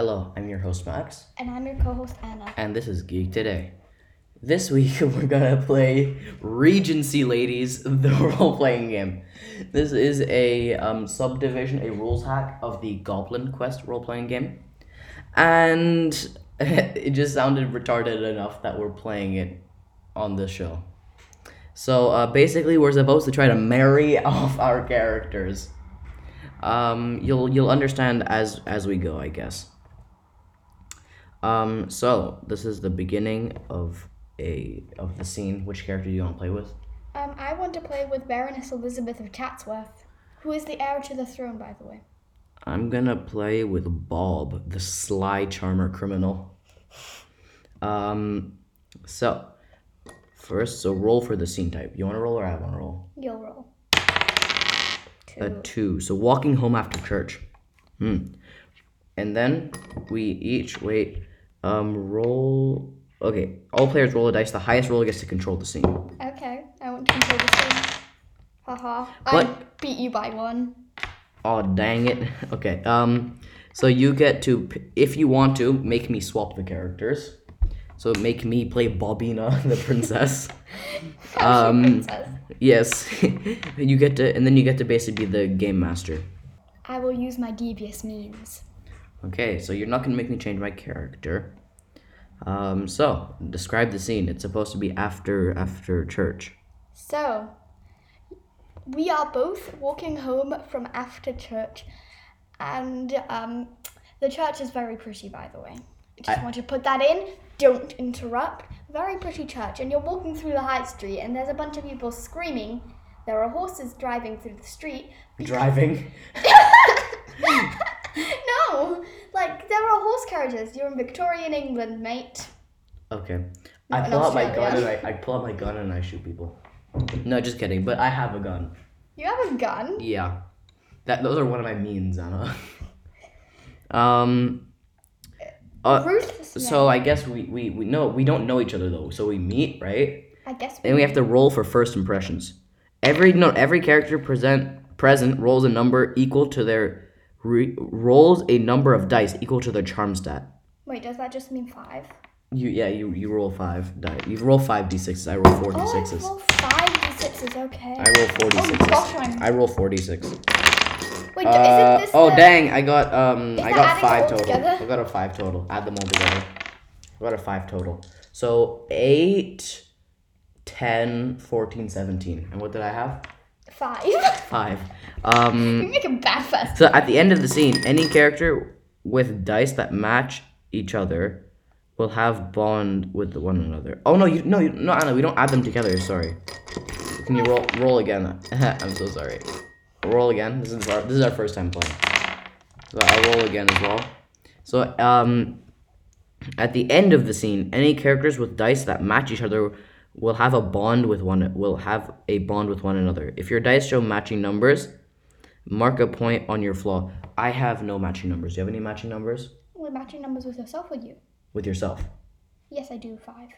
Hello, I'm your host Max, And I'm your co-host Anna. and this is Geek Today. This week we're gonna play Regency Ladies, the role playing game. This is a um, subdivision, a rules hack of the Goblin Quest role playing game. And it just sounded retarded enough that we're playing it on this show. So uh, basically, we're supposed to try to marry off our characters. Um, you'll you'll understand as as we go, I guess. Um, so this is the beginning of a of the scene. Which character do you want to play with? Um, I want to play with Baroness Elizabeth of Chatsworth, who is the heir to the throne, by the way. I'm gonna play with Bob, the sly charmer criminal. Um, so first, so roll for the scene type. You want to roll or I want to roll? You'll roll. Two. A two. So walking home after church. Hmm. And then we each wait. Um, roll. Okay, all players roll a dice. The highest roller gets to control the scene. Okay, I want to control the scene. Haha. I But- beat you by one. Oh dang it. Okay. Um, so you get to, if you want to, make me swap the characters. So make me play Bobina, the princess. Um, Princess. yes, you get to, and then you get to basically be the game master. I will use my devious means. Okay, so you're not gonna make me change my character. Um, so describe the scene. It's supposed to be after after church. So, we are both walking home from after church, and um, the church is very pretty, by the way. I just I- want to put that in. Don't interrupt. Very pretty church, and you're walking through the high street, and there's a bunch of people screaming. There are horses driving through the street. Driving. no, like there are horse carriages. You're in Victorian England, mate. Okay. I pull out my gun and I, I pull out my gun and I shoot people. No, just kidding. But I have a gun. You have a gun. Yeah. That those are one of my means, Anna. um. Uh, so I guess we, we we know we don't know each other though. So we meet right, I guess and we have to roll for first impressions. Every no every character present present rolls a number equal to their re, rolls a number of dice equal to their charm stat. Wait, does that just mean five? You yeah you you roll five die. You roll five d sixes. I roll four d Oh, I sixes. roll five d6s, okay. I roll four d Oh sixes. gosh, I'm... Roll four d six. Wait, Uh, isn't this oh the... dang! I got um Is I got five total. together? I got a five total. Add them all together. I got a five total. So 8, 10, 14, 17. And what did I have? Five? Five. Um you make a bad first. so at the end of the scene, any character with dice that match each other will have bond with one another. Oh no, you no you, no Anna, we don't add them together. Sorry. Can you roll roll again? I'm so sorry. Roll again. This is our this is our first time playing. So I'll roll again as well. So um, at the end of the scene, any characters with dice that match each other will have a bond with one will have a bond with one another. If your dice show matching numbers, mark a point on your flaw. I have no matching numbers. Do you have any matching numbers We're matching numbers with yourself or you? with yourself? Yes, I do. Five.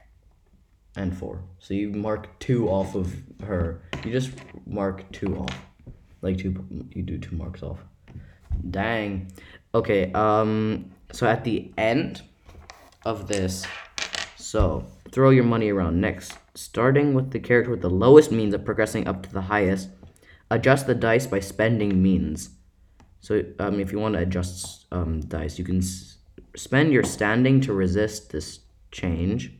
And four. So you mark two off of her. You just mark two off. Like two you do two marks off. Dang. Okay, um so at the end of this, so throw your money around next. Starting with the character with the lowest means of progressing up to the highest, adjust the dice by spending means. So um, if you want to adjust um, dice, you can s- spend your standing to resist this change.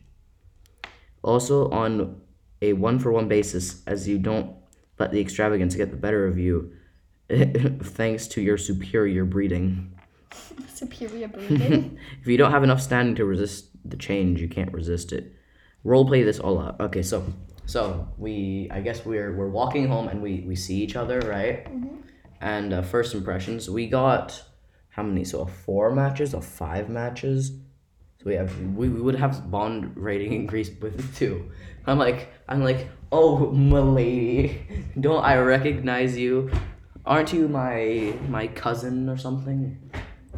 Also, on a one for one basis, as you don't let the extravagance get the better of you, thanks to your superior breeding. Superior breeding. If you don't have enough standing to resist the change, you can't resist it. Role play this all out. Okay, so so we I guess we're we're walking home and we we see each other, right? And uh, first impressions, we got how many? So a four matches, a five matches. So we have we, we would have bond rating increased with two. I'm like I'm like oh milady, don't I recognize you? Aren't you my my cousin or something?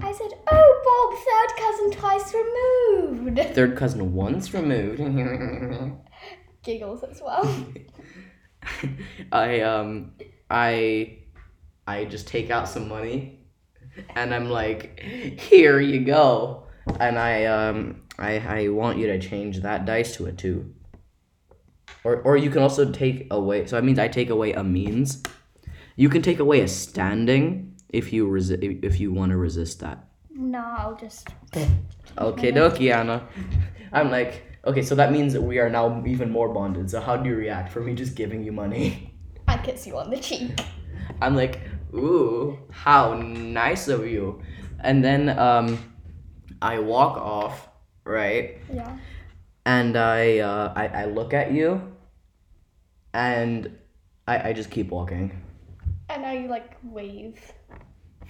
I said, oh, Bob, third cousin twice removed. Third cousin once removed. Giggles as well. I um I I just take out some money and I'm like, here you go. And I um I I want you to change that dice to a two. Or or you can also take away. So that means I take away a means. You can take away a standing if you resi- if you want to resist that. No, I'll just. Okay, dokie, Anna. I'm like, okay, so that means that we are now even more bonded. So how do you react for me just giving you money? I kiss you on the cheek. I'm like, ooh, how nice of you. And then um, I walk off, right? Yeah. And I, uh, I, I look at you, and I, I just keep walking. And I like wave.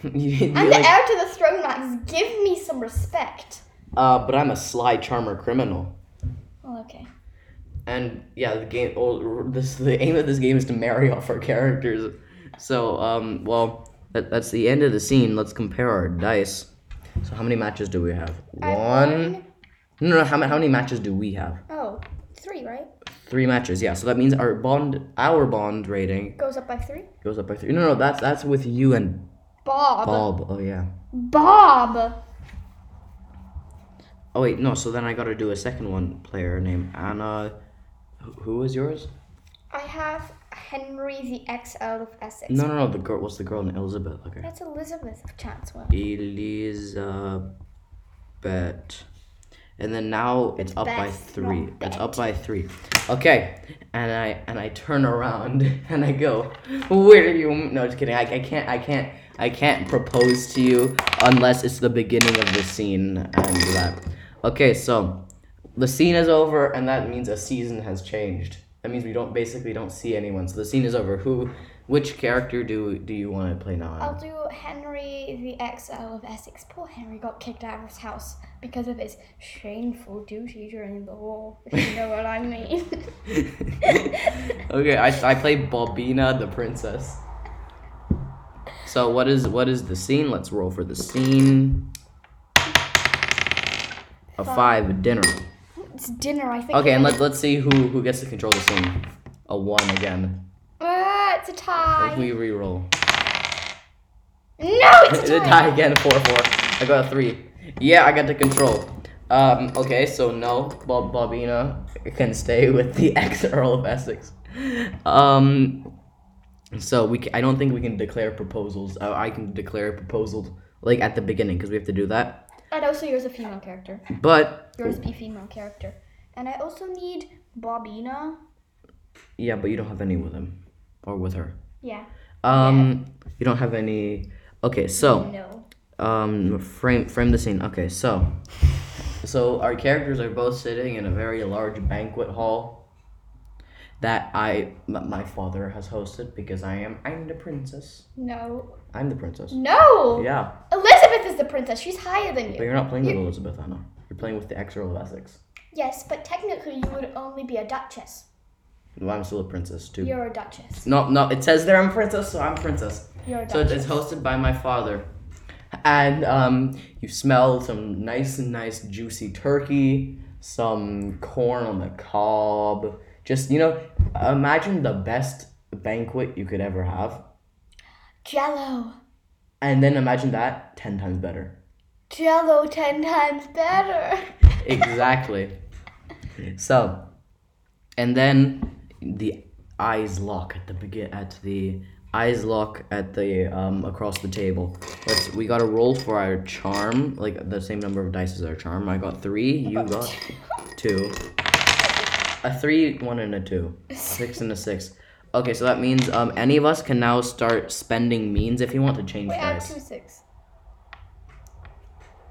You- I'm like- the heir to the throne, Max. Give me some respect. uh, but I'm a sly charmer criminal. Oh, okay. And yeah, the game. Oh, this the aim of this game is to marry off our characters. So um, well, that, that's the end of the scene. Let's compare our dice. So how many matches do we have? One. No, no. How many how many matches do we have? Oh, three, right? Three matches. Yeah. So that means our bond our bond rating Goes up by three. goes up by three. No, no. That's that's with you and Bob. Bob. Oh yeah. Bob. Oh wait, no. So then I got to do a second one player named Anna. Who- was yours? I have Henry the ex Earl of Essex. No, no, no. The girl. What's the girl name? Elizabeth. Okay. That's Elizabeth of Chatsworth. Elizabeth. And then now it's up by three. It's up by three. Okay. And I and I turn around and I go, Where are you no just kidding. I, I can't I can't I can't propose to you unless it's the beginning of the scene and that. Okay, so the scene is over and that means a season has changed. That means we don't basically don't see anyone. So the scene is over. Who which character do do you want to play now? I'll do Henry the ex Earl of Essex. Poor Henry got kicked out of his house because of his shameful duty during the war. If you know what I mean. okay, I, I play Bobina the princess. So what is what is the scene? Let's roll for the scene. A five dinner. it's dinner, I think. Okay, and let's let's see who who gets to control the scene. A one again. Ah, it's a tie. If we re-roll. No, it's a Die tie. again, four four. I got a three. Yeah, I got to control. Um, okay, so no, Bob Bobina can stay with the ex Earl of Essex. Um, so we I don't think we can declare proposals. Uh, I can declare proposals like at the beginning because we have to do that. And also, yours a female character. But Yours be female character. And I also need Bobina. yeah, but you don't have any with him or with her. Yeah. Um, you don't have any. Okay, so. No. um frame frame the scene okay so so our characters are both sitting in a very large banquet hall that i m- my father has hosted because i am i'm the princess No. i'm the princess No. yeah Elizabeth is the princess. She's higher than you. but you. you're not playing with elizabeth anna you're playing with the ex-earl of essex Yes, but technically you would only be a duchess. well, i'm still a princess too You're a duchess. no no it says there i'm princess so i'm princess You're a So duchess. it's hosted by my father. And um, you smell some nice and nice juicy turkey, some corn on the cob. Just, you know, imagine the best banquet you could ever have. Jello. And then imagine that 10 times better. Jello ten times better. Exactly. so, and then the eyes lock at the begin at the eyes lock at the um across the table. Let's we got a roll for our charm, like the same number of dice as our charm. I got three. You got two. A three, one, and a two. Six and a six. Okay, so that means um any of us can now start spending means if you want to change Wait, I have dice. two six.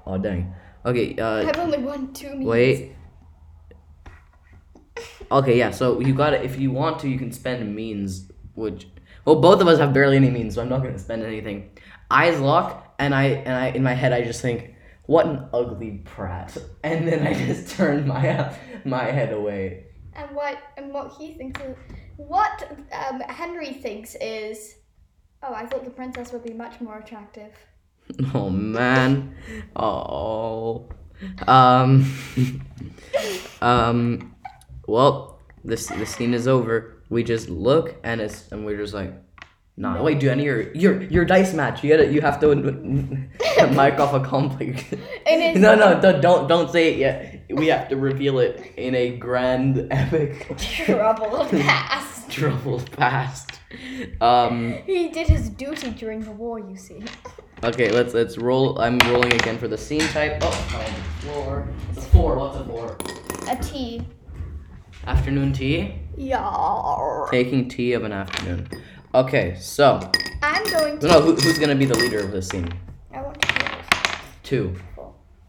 Oh dang. Okay. I Uh, have only one two means. Wait. Okay, yeah. So you got to If you want to, you can spend means. Which, well, both of us have barely any means, so I'm not gonna spend anything. Eyes lock, and I and I in my head I just think, what an ugly prat, and then I just turn my my head away. And what and what he thinks is what um, Henry thinks is oh I thought the princess would be much more attractive. Oh man. Oh. Um. um. Well, this the scene is over. We just look and it's and we're just like, Nah, No. wait. Do any of your your your dice match? You gotta you have to a conflict. It is no, no, don't don't don't say it yet. We have to reveal it in a grand epic trouble past. troubled past. Um. He did his duty during the war, you see. Okay, let's let's roll. I'm rolling again for the scene type. Oh, my floor. It's a four. What's a four? A tea. Afternoon tea. Yeah. Taking tea of an afternoon. Okay, so I'm going to. no, who, who's gonna be the leader of this scene? Two.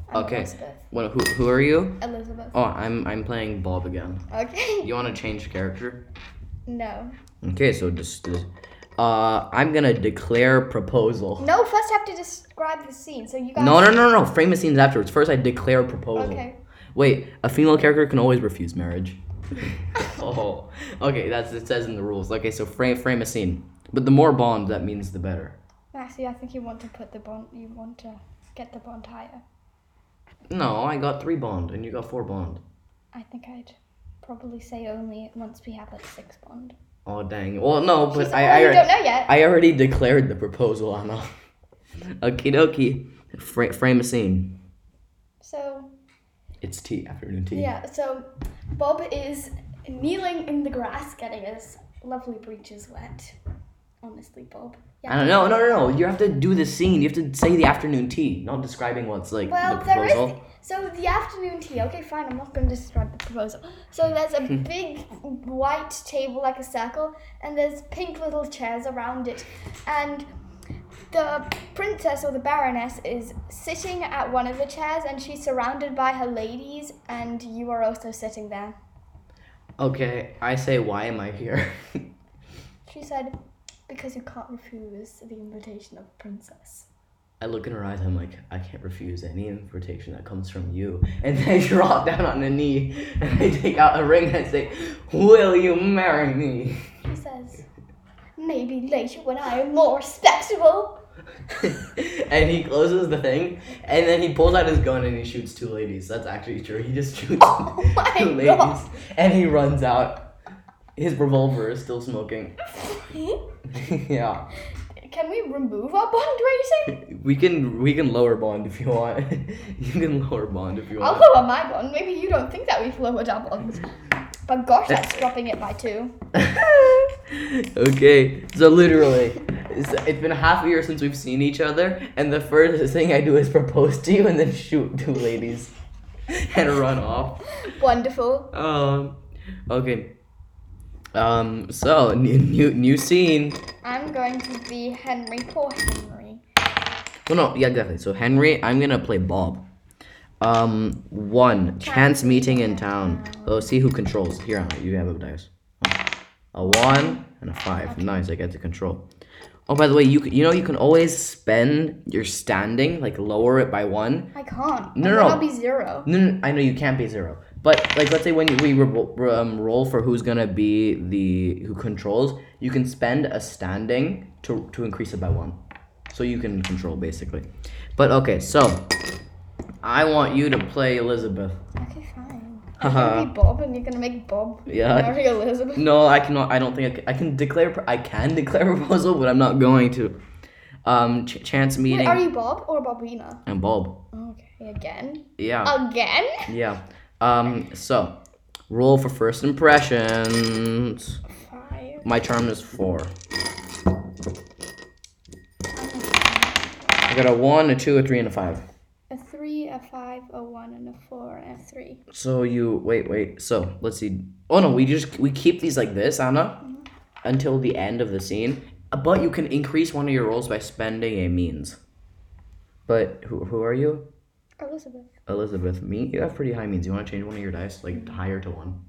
I'm Okay. Elizabeth. What? Who? Who are you? Elizabeth. Oh, I'm I'm playing Bob again. Okay. You want to change character? No. Okay, so just, uh, I'm gonna declare proposal. No, first I have to describe the scene. So you guys. No, no, no, no. Frame the scenes afterwards. First, I declare proposal. Okay. Wait, a female character can always refuse marriage. oh, okay. That's it says in the rules. Okay, so frame frame a scene. But the more bond, that means the better. Maxie, I think you want to put the bond. You want to get the bond higher. No, I got three bond, and you got four bond. I think I'd probably say only once we have like six bond. Oh dang. Well, no, but She's- I oh, I, you don't already, know yet. I already declared the proposal, Anna. Okie dokie. Fra- frame a scene. So It's tea, afternoon tea. yeah, so Bob is kneeling in the grass, getting his lovely breeches wet. Honestly, Bob. Yeah. I don't know. No, no, no. You have to do the scene. You have to say the afternoon tea, not describing what's like Well, the there is. proposal. So the afternoon tea. Okay, fine. I'm not going to describe the proposal. So there's a Hmm. big white table, like a circle, and there's pink little chairs around it, and the princess or the baroness is sitting at one of the chairs, and she's surrounded by her ladies, and you are also sitting there. Okay, I say, why am I here? She said, "Because you can't refuse the invitation of a princess." I look in her eyes. I'm like, I can't refuse any invitation that comes from you. And then I drop down on the knee and I take out a ring and I say, Will you marry me? She says, "Maybe later when I am more respectable." and he closes the thing and then he pulls out his gun and he shoots two ladies. That's actually true. He just shoots Oh two ladies and he runs out. His revolver is still smoking. yeah. Can we remove our bond rating? We can we can lower bond if you want. you can lower bond if you want. I'll lower my bond. Maybe you don't think that we've lowered our bonds. But gosh, that's dropping it by two. okay, so literally, it's, it's been half a year since we've seen each other, and the first thing I do is propose to you and then shoot two ladies and run off. Wonderful. Um, okay. Um, so new new new scene. I'm going to be Henry. Poor Henry. Well, no, yeah, definitely. So Henry, I'm gonna play Bob. Um, one chance meeting in town. Let's see who controls. Here, you have a dice. A one and a five. Nice, I get to control. Oh, by the way, you you know you can always spend your standing, like lower it by one. I can't. No, no, no. I'll be zero. No, no, I know you can't be zero, but like let's say when we ro- um, roll for who's gonna be the who controls, you can spend a standing to to increase it by one, so you can control basically. But okay, so I want you to play Elizabeth. Okay, fine. I'm gonna be Bob, and you're gonna make Bob Yeah. marry Elizabeth. No, I cannot. I don't think I can, I can declare. I can declare a proposal, but I'm not going to. Um, ch- chance Wait, meeting are you Bob or Bobina? and Bob. Okay, again. Yeah. Again? Yeah. Um. So, roll for first impressions. Five. My charm is four. I got a one, a two, a three, and a five. A three, a five, a one, and a four, and a three. So you wait, wait. So let's see. Oh no, we just we keep these like this, Anna, until the end of the scene. But you can increase one of your rolls by spending a means. But who who are you? Elizabeth. Elizabeth. Me? You have pretty high means. You want to change one of your dice like higher to one.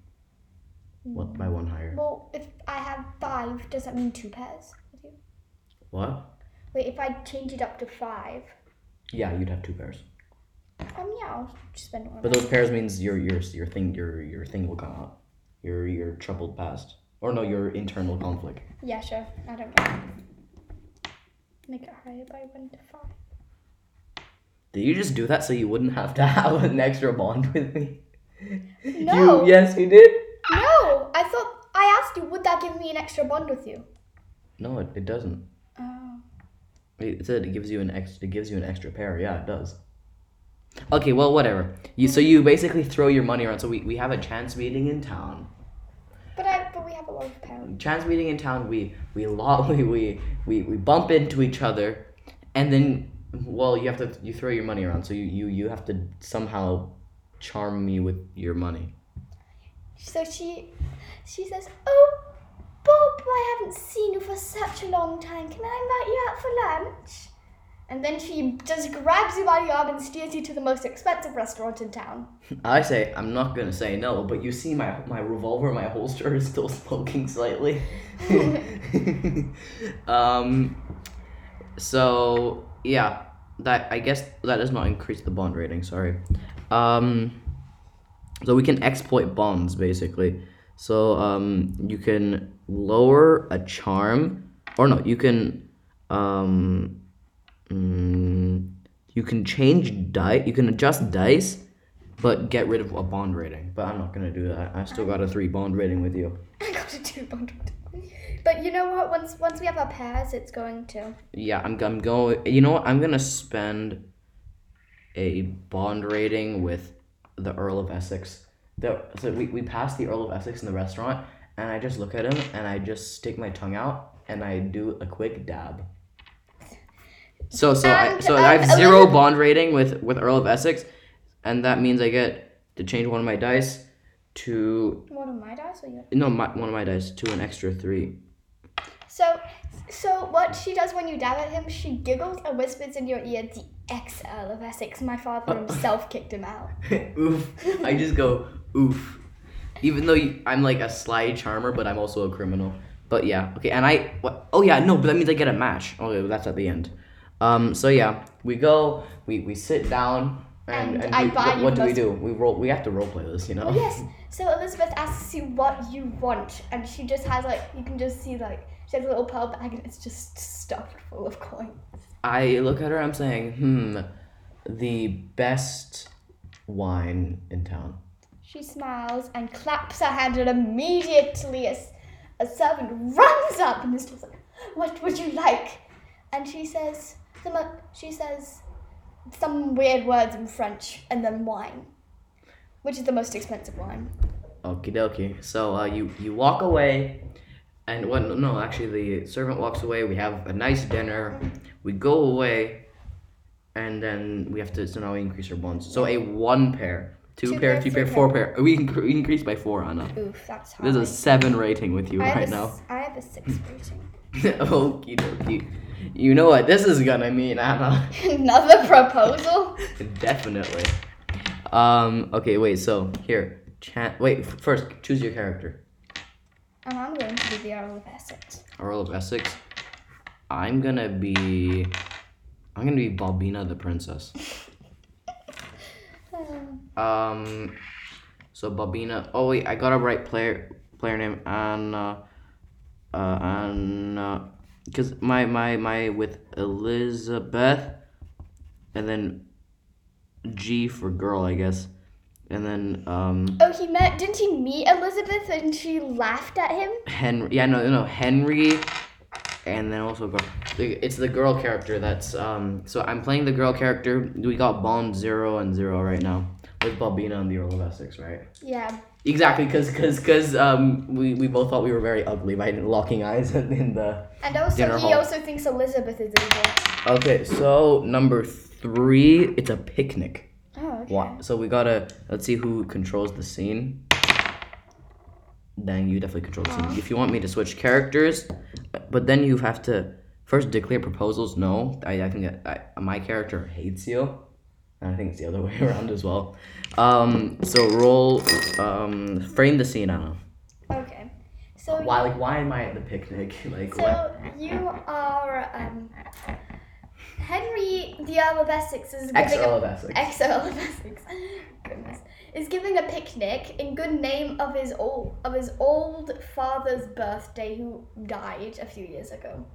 What by one higher? Well, if I have five, does that mean two pairs with you? What? Wait, if I change it up to five, Yeah, you'd have two pairs. um, yeah, I'll just spend one. But those pairs means your your your thing your your thing will come out. Your your troubled past. Or no, your internal conflict. Yeah, sure. I don't care. Make it higher by one to five. Did you just do that so you wouldn't have to have an extra bond with me? No. You, yes, you did. No, I thought I asked you, would that give me an extra bond with you? No, it, it doesn't. Oh. It said it gives you an extra. It gives you an extra pair. Yeah, it does. Okay, well, whatever. You so you basically throw your money around. So we, we have a chance meeting in town. But I but we have a lot of parents. Chance meeting in town. We we lo- we, we we we bump into each other, and then well you have to you throw your money around. So you you you have to somehow charm me with your money. So she she says, Oh Bob, I haven't seen you for such a long time. Can I invite you out for lunch? And then she just grabs you by the arm and steers you to the most expensive restaurant in town. I say I'm not gonna say no, but you see my my revolver, my holster is still smoking slightly. um, so yeah, that I guess that does not increase the bond rating. Sorry. Um, so we can exploit bonds basically. So um, you can lower a charm, or no, you can um, mm, you can change die. You can adjust dice, but get rid of a bond rating. But I'm not gonna do that. I still got a three bond rating with you. I got a two bond. But you know what? Once once we have our pairs, it's going to. Yeah, I'm, I'm going. You know what? I'm gonna spend a bond rating with the Earl of Essex. The, so we, we passed the Earl of Essex in the restaurant, and I just look at him and I just stick my tongue out and I do a quick dab. So so I, And, so I um, have zero Elizabeth- bond rating with with Earl of Essex, and that means I get to change one of my dice to One of my dice or you? no my, one of my dice to an extra three. So, so what she does when you dab at him, she giggles and whispers in your ear, "The ex Earl of Essex. My father himself kicked him out." oof. I just go oof. Even though you, I'm like a sly charmer, but I'm also a criminal. But yeah, okay. And I, what, oh yeah, no, but that means I get a match. Okay, well, that's at the end. Um. So yeah, we go. We we sit down. And, And and, I we, buy what, what do we do? We roll. We have to role play this, you know. Oh yes. So Elizabeth asks you what you want, and she just has like you can just see like she has a little pearl bag, and it's just stuffed full of coins. I look at her. I'm saying, hmm, the best wine in town. She smiles and claps her hand, and immediately a servant runs up and is just like, "What would you like?" And she says, some, she says some weird words in French, and then wine, which is the most expensive wine. Okie dokie. So uh, you you walk away, and what? No, actually, the servant walks away. We have a nice dinner. We go away, and then we have to. So now we increase our bonds. So a one pair, two, Two pair, pair, three pair, four pair. We, inc- by four, Anna. Oof, that's hard. There's a seven rating with you I right a now. I have a six rating. Okie dokie. You know what this is gonna mean, Anna. Another proposal? Definitely. Um. Okay. Wait. So here, chan. Wait. f- First, choose your character. And I'm going to be the Earl of Essex. Earl of Essex. I'm gonna be. I'm gonna be Balbina the princess. Um. So Balbina. Oh wait, I got a right player player name Anna. Uh, Anna. Because my my my with Elizabeth, and then G for girl, I guess, and then um Oh, he met. Didn't he meet Elizabeth and she laughed at him? Henry. Yeah, no, no, Henry, and then also. It's the girl character that's um. So I'm playing the girl character. We got Bond zero and zero right now with Balbina and the Earl of Essex, right? Yeah. Exactly, because because because um we, we both thought we were very ugly by locking eyes in the. And also, he hall. also thinks Elizabeth is evil. Okay, so number three, it's a picnic. Okay. So we gotta let's see who controls the scene. Dang, you definitely control the scene. If you want me to switch characters, but then you have to first declare proposals. No, I, I think that I, my character hates you. And I think it's the other way around as well. Um, so roll, um, frame the scene. I don't know. Okay. So, Why, like, why am I at the picnic? Like, so why? you are um, Henry, the Earl of Essex, is giving Ex Earl a of Essex. ex Earl of Essex. Goodness. Is giving a picnic in good name of his old of his old father's birthday who died a few years ago.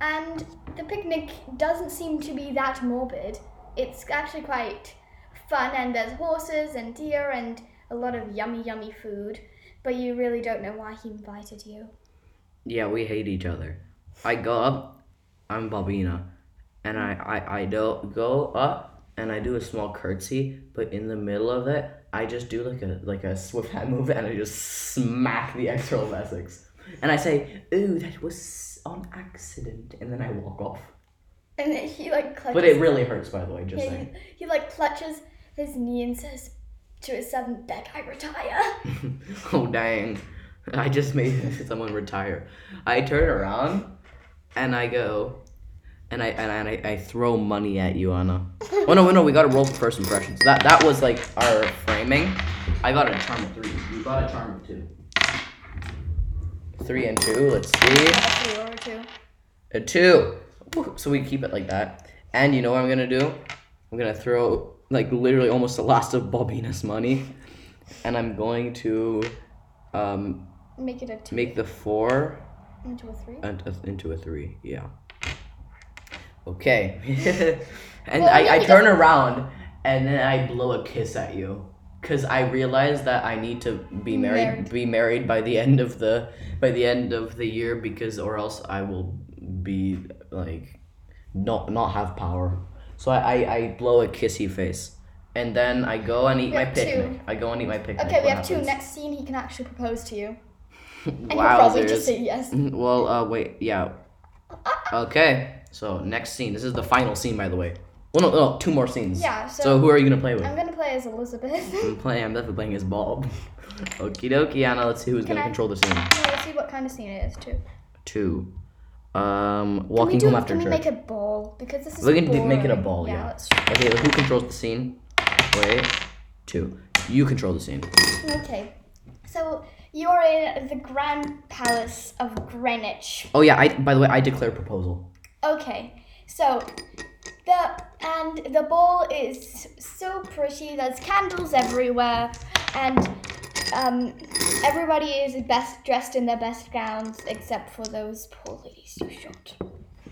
And the picnic doesn't seem to be that morbid. It's actually quite fun and there's horses and deer and a lot of yummy yummy food, but you really don't know why he invited you. Yeah, we hate each other. I go up. I'm Bobina, and I I I don't go up and I do a small curtsy, but in the middle of it, I just do like a like a swift hand move, and I just smack the ex Earl of Essex, and I say, "Ooh, that was on accident," and then I walk off. And then he like clutches. But it really hurts, by the way. Just yeah, saying. he, he like clutches his knee and says to his seventh deck, "I retire." oh dang! I just made someone retire. I turn around, and I go, and I and I, I throw money at you, Anna. Oh no, no, we got to roll for first impressions. That that was like our framing. I got a charm of three. You got a charm of two. Three and two. Let's see. A two. A two. So we keep it like that. And you know what I'm gonna do? I'm gonna throw like literally almost the last of Bobina's money, and I'm going to um, Make it a two make the four into a three. and- into a three. Yeah. Okay. and Well, I, I turn around and then I blow a kiss at you. Cause I realize that I need to be married, Married. be married by the end of the by the end of the year because or else I will be like not not have power. So I, I, I blow a kissy face. And then I go and eat We my have two. picnic. I go and eat my picnic. Okay, we What have two. Next scene, he can actually propose to you, and you'll probably just say yes. Well, uh, wait, yeah. Uh, uh, uh. Okay, so next scene. This is the final scene, by the way. Well, no, no, two more scenes. Yeah, So, so- who are you gonna play with? I'm gonna play as Elizabeth. I'm playing. I'm definitely playing as Bob. Okie dokie, Anna. Let's see who's Can gonna I- control the scene. Yeah, let's see what kind of scene it is too. Two. Um, we walking do? home after can we church. make a ball? Because this is. We can do- make it a ball, yeah. let's Okay, who controls the scene? Wait. Two. You control the scene. Okay. So you're in the Grand Palace of Greenwich. Oh yeah. I. By the way, I declare proposal. Okay. So the and the ball is so pretty. There's candles everywhere, and um, everybody is best dressed in their best gowns except for those poor ladies you shot.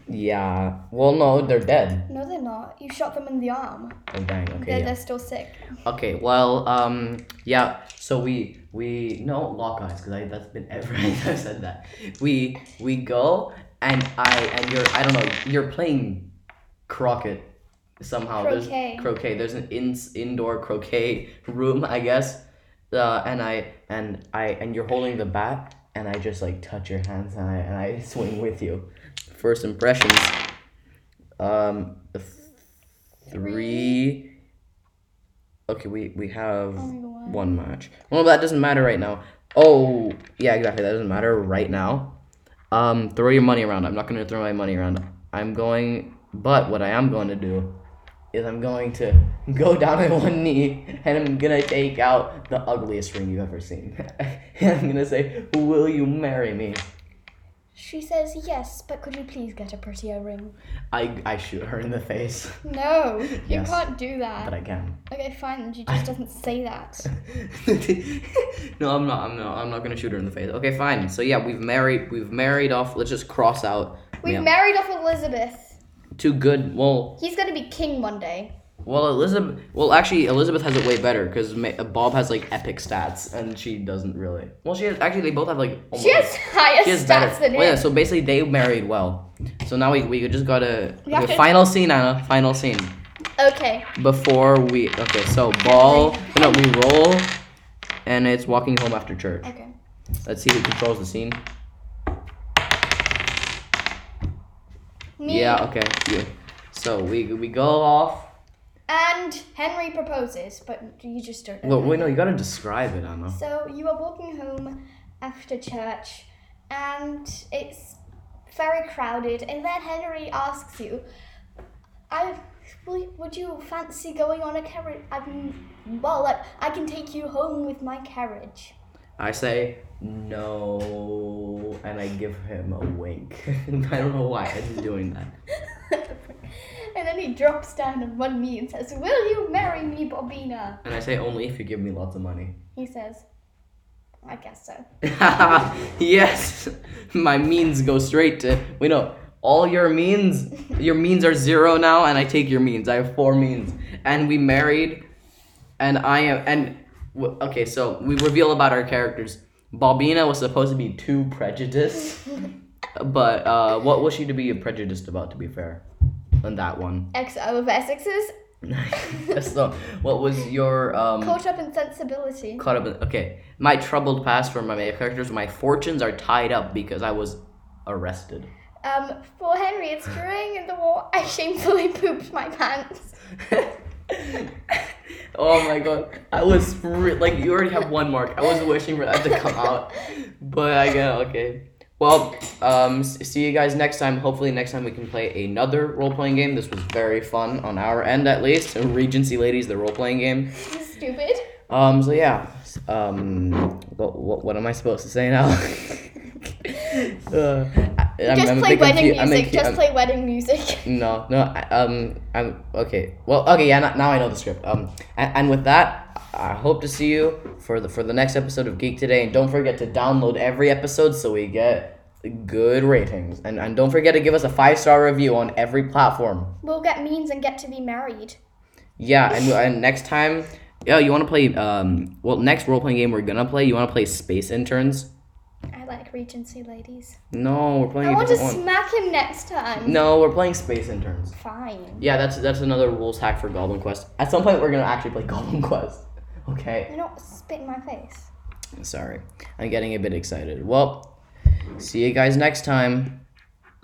Yeah. Well, no, they're dead. No, they're not. You shot them in the arm. Oh dang. Okay. They're, yeah. they're still sick. Okay, well, um, yeah. So we we no lock eyes because I that's been ever I've said that. We we go and I and you're I don't know you're playing croquet somehow. Croquet. There's croquet. There's an in, indoor croquet room, I guess. Uh, and I and I and you're holding the bat and I just like touch your hands and I and I swing with you. First impressions. Um, th- three. Okay, we we have one match. Well, that doesn't matter right now. Oh, yeah, exactly. That doesn't matter right now. Um, throw your money around. I'm not gonna throw my money around. I'm going, but what I am going to do is I'm going to go down on one knee and I'm gonna take out the ugliest ring you've ever seen. and I'm gonna say, "Will you marry me?" She says yes, but could you please get a prettier ring? I I shoot her in the face, No, you Yes. can't do that. but I can. Okay, fine. Then she just doesn't say that. no, I'm not. I'm not. I'm not gonna shoot her in the face. Okay, fine. So yeah, we've married. We've married off. Let's just cross out. We've yeah. married off Elizabeth. Two good. Well, He's gonna be king one day. Well, Elizabeth. Well, actually, Elizabeth has it way better because Bob has like epic stats, and she doesn't really. Well, she has. Actually, they both have like. Almost, She has higher she has stats better. than Well, yeah. So basically, they married well. So now we we just gotta. We okay, to- final scene, Anna. Final scene. Okay. Before we. Okay, so ball. No, we roll, and it's walking home after church. Okay. Let's see who controls the scene. Me Yeah, okay. You. So we we go off. And Henry proposes, but you just don't know. Well, wait, no, you gotta describe it, Anna. So you are walking home after church, and it's very crowded. And then Henry asks you, "I would you fancy going on a carriage? I mean, well, like, I can take you home with my carriage." I say no, and I give him a wink. I don't know why I'm doing that. and then he drops down on one knee and says, "Will you marry me, Bobina?" And I say only if you give me lots of money. He says, "I guess so." yes, my means go straight to. Wait, no. All your means, your means are zero now, and I take your means. I have four means, and we married, and I am and w- okay. So we reveal about our characters. Bobina was supposed to be too prejudiced, but uh, what was she to be prejudiced about? To be fair, on that one. XO of Essexes. so, what was your um? Caught up in sensibility. Caught up in, okay. My troubled past for my main characters, my fortunes are tied up because I was arrested. Um, for Henry, it's during the war I shamefully pooped my pants. oh my god. I was re- like you already have one mark. I was wishing for that to come out. But I get okay. Well, um, see you guys next time. Hopefully, next time we can play another role playing game. This was very fun on our end, at least. Regency Ladies, the role playing game. Stupid. Um, so yeah. Um, what, what, what am I supposed to say now? uh, I'm- Just I'm play wedding confu- music. Just I'm- play wedding music. no, no. I- Um, I'm okay. Well, okay. Yeah. Now, now I know the script. Um, and, and with that, I hope to see you for the for the next episode of Geek Today. And don't forget to download every episode so we get good ratings. And and don't forget to give us a five star review on every platform. We'll get means and get to be married. Yeah. And and next time, yeah, you want to play um. Well, next role playing game we're gonna play. You want to play Space Interns? I like Regency ladies. No, we're playing I want to one. smack him next time. No, we're playing Space Interns. Fine. Yeah, that's that's another rules hack for Goblin Quest. At some point, we're gonna actually play Goblin Quest. Okay. You're not spit in my face. Sorry, I'm getting a bit excited. Well, see you guys next time.